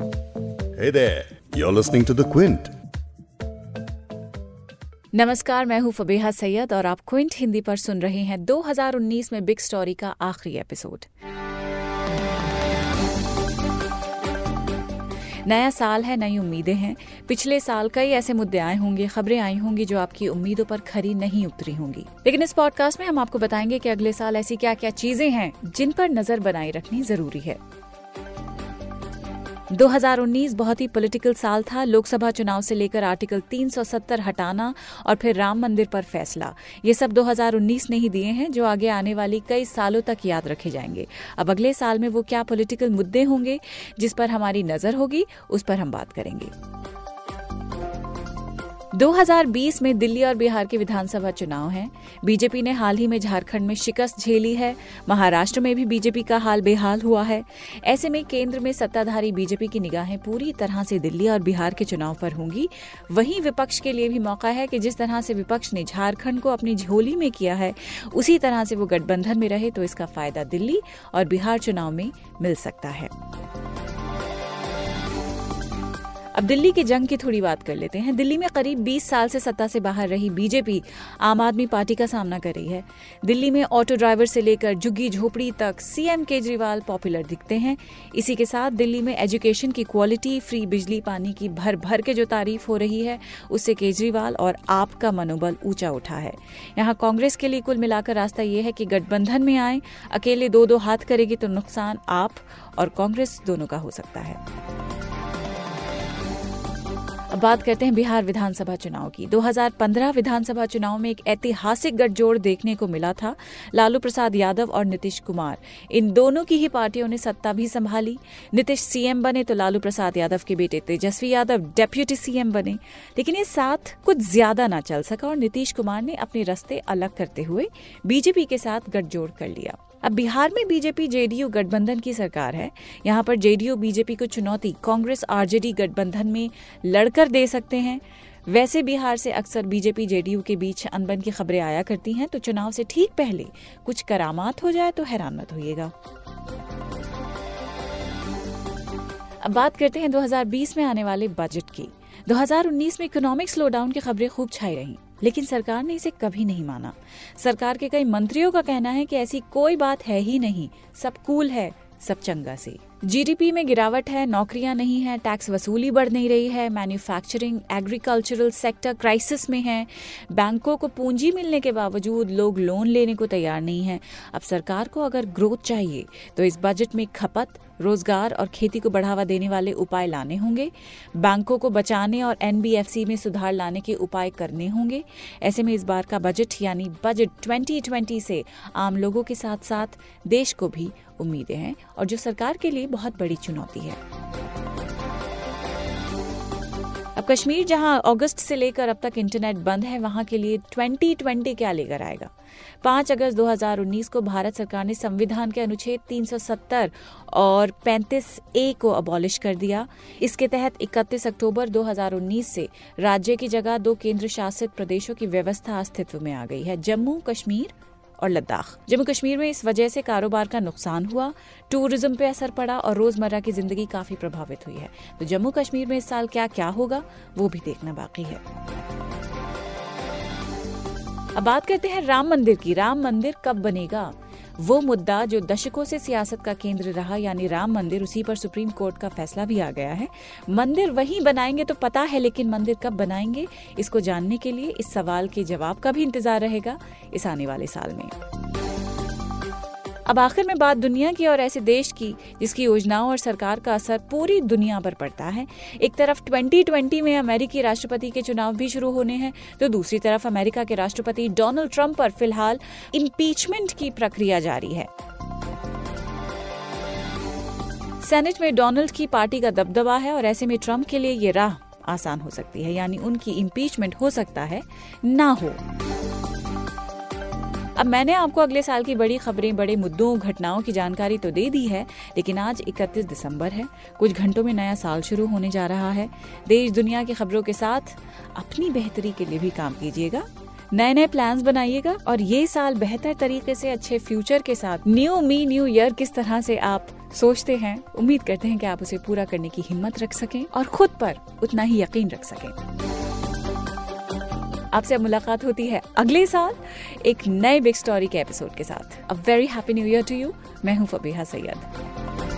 Hey there, you're listening to The Quint. नमस्कार मैं हूँ फबेहा सैयद और आप क्विंट हिंदी पर सुन रहे हैं 2019 में बिग स्टोरी का आखिरी एपिसोड नया साल है नई उम्मीदें हैं। पिछले साल कई ऐसे मुद्दे आए होंगे खबरें आई होंगी जो आपकी उम्मीदों पर खरी नहीं उतरी होंगी। लेकिन इस पॉडकास्ट में हम आपको बताएँगे कि अगले साल ऐसी क्या क्या चीज़ें हैं जिन पर नज़र बनाए रखनी ज़रूरी है। 2019 बहुत ही पॉलिटिकल साल था। लोकसभा चुनाव से लेकर आर्टिकल 370 हटाना और फिर राम मंदिर पर फैसला। ये सब 2019 ने ही दिए हैं, जो आगे आने वाली कई सालों तक याद रखे जाएँगे। अब अगले साल में वो क्या पॉलिटिकल मुद्दे होंगे, जिस पर हमारी नज़र होगी, उस पर हम बात करेंगे। 2020 में दिल्ली और बिहार के विधानसभा चुनाव हैं। बीजेपी ने हाल ही में झारखंड में शिकस्त झेली है। महाराष्ट्र में भी बीजेपी का हाल बेहाल हुआ है। ऐसे में केंद्र में सत्ताधारी बीजेपी की निगाहें पूरी तरह से दिल्ली और बिहार के चुनाव पर होंगी। वहीं विपक्ष के लिए भी मौका है कि जिस तरह से विपक्ष ने झारखंड को अपनी झोली में किया है, उसी तरह से वो गठबंधन में रहे तो इसका फ़ायदा दिल्ली और बिहार चुनाव में मिल सकता है। अब दिल्ली की जंग की थोड़ी बात कर लेते हैं। दिल्ली में करीब 20 साल से सत्ता से बाहर रही बीजेपी आम आदमी पार्टी का सामना कर रही है। दिल्ली में ऑटो ड्राइवर से लेकर झुग्गी झोपड़ी तक सीएम केजरीवाल पॉपुलर दिखते हैं। इसी के साथ दिल्ली में एजुकेशन की क्वालिटी, फ्री बिजली पानी की भर भर के जो तारीफ़ हो रही है, उससे केजरीवाल और आप का मनोबल ऊँचा उठा है। यहाँ कांग्रेस के लिए कुल मिलाकर रास्ता ये है कि गठबंधन में आए, अकेले दो दो हाथ करेगी तो नुकसान आप और कांग्रेस दोनों का हो सकता है। अब बात करते हैं बिहार विधानसभा चुनाव की। 2015 विधानसभा चुनाव में एक ऐतिहासिक गठजोड़ देखने को मिला था। लालू प्रसाद यादव और नीतीश कुमार। इन दोनों की ही पार्टियों ने सत्ता भी संभाली। नीतीश सीएम बने तो लालू प्रसाद यादव के बेटे तेजस्वी यादव डेप्यूटी सीएम बने। लेकिन ये साथ कुछ ज़्यादा ना चल सका और नीतीश कुमार ने अपने रस्ते अलग करते हुए बीजेपी के साथ गठजोड़ कर लिया। अब बिहार में बीजेपी जेडीयू गठबंधन की सरकार है। यहाँ पर जेडीयू, बीजेपी को चुनौती कांग्रेस, आरजेडी गठबंधन में लड़कर दे सकते हैं। वैसे बिहार से अक्सर बीजेपी, जेडीयू के बीच अनबन की खबरें आया करती हैं तो चुनाव से ठीक पहले कुछ करामात हो जाए तो हैरान मत होइएगा। अब बात करते हैं 2020 में आने वाले बजट की। 2019 में इकोनॉमिक स्लोडाउन की खबरें खूब छाई रहीं। लेकिन सरकार ने इसे कभी नहीं माना। सरकार के कई मंत्रियों का कहना है कि ऐसी कोई बात है ही नहीं। सब कूल है। सब चंगा से। जीडीपी में गिरावट है, नौकरियाँ नहीं है टैक्स वसूली बढ़ नहीं रही है मैन्युफैक्चरिंग एग्रीकल्चरल सेक्टर क्राइसिस में है। बैंकों को पूंजी मिलने के बावजूद लोग लोन लेने को तैयार नहीं है। अब सरकार को अगर ग्रोथ चाहिए तो इस बजट में खपत, रोज़गार और खेती को बढ़ावा देने वाले उपाय लाने होंगे। बैंकों को बचाने और एनबीएफसी में सुधार लाने के उपाय करने होंगे। ऐसे में इस बार का बजट यानी बजट 2020 से आम लोगों के साथ साथ देश को भी उम्मीदें हैं और जो सरकार के लिए बहुत बड़ी चुनौती है। अब कश्मीर, जहाँ अगस्त से लेकर अब तक इंटरनेट बंद है, वहाँ के लिए 2020 क्या लेकर आएगा? 5 अगस्त 2019 को भारत सरकार ने संविधान के अनुच्छेद 370 और 35 ए को अबॉलिश कर दिया। इसके तहत 31 अक्टूबर 2019 से राज्य की जगह दो केंद्र शासित प्रदेशों की व्यवस्था अस्तित्व में आ गई है। जम्मू, कश्मीर और लद्दाख। जम्मू कश्मीर में इस वजह से कारोबार का नुकसान हुआ, टूरिज़्म पे असर पड़ा और रोज़मर्रा की ज़िंदगी काफ़ी प्रभावित हुई है। तो जम्मू कश्मीर में इस साल क्या क्या होगा, वो भी देखना बाकी है। अब बात करते हैं राम मंदिर की। राम मंदिर कब बनेगा? वो मुद्दा जो दशकों से सियासत का केंद्र रहा, यानी राम मंदिर, उसी पर सुप्रीम कोर्ट का फैसला भी आ गया है। मंदिर वही बनाएँगे तो पता है, लेकिन मंदिर कब बनाएँगे? इसको जानने के लिए इस सवाल के जवाब का भी इंतज़ार रहेगा इस आने वाले साल में। अब आखिर में बात दुनिया की और ऐसे देश की, जिसकी योजनाओं और सरकार का असर पूरी दुनिया पर पड़ता है। एक तरफ़ 2020 में अमेरिकी राष्ट्रपति के चुनाव भी शुरू होने हैं तो दूसरी तरफ़ अमेरिका के राष्ट्रपति डोनाल्ड ट्रंप पर फ़िलहाल इम्पीचमेंट की प्रक्रिया जारी है। सेनेट में डोनाल्ड की पार्टी का दबदबा है और ऐसे में ट्रंप के लिए ये राह आसान हो सकती है, यानी उनकी इम्पीचमेंट हो सकता है ना हो। अब मैंने आपको अगले साल की बड़ी खबरें, बड़े मुद्दों, घटनाओं की जानकारी तो दे दी है, लेकिन आज 31 दिसंबर है। कुछ घंटों में नया साल शुरू होने जा रहा है। देश दुनिया की खबरों के साथ अपनी बेहतरी के लिए भी काम कीजिएगा। नए नए प्लान्स बनाइएगा और ये साल बेहतर तरीके से अच्छे फ्यूचर के साथ न्यू मी न्यू ईयर किस तरह से आप सोचते हैं, उम्मीद करते हैं कि आप उसे पूरा करने की हिम्मत रख सकें और खुद पर उतना ही यकीन रख सकें। आपसे अब मुलाकात होती है अगले साल एक नए बिग स्टोरी के एपिसोड के साथ। A very happy new year to you मैं हूँ फबीहा सैयद।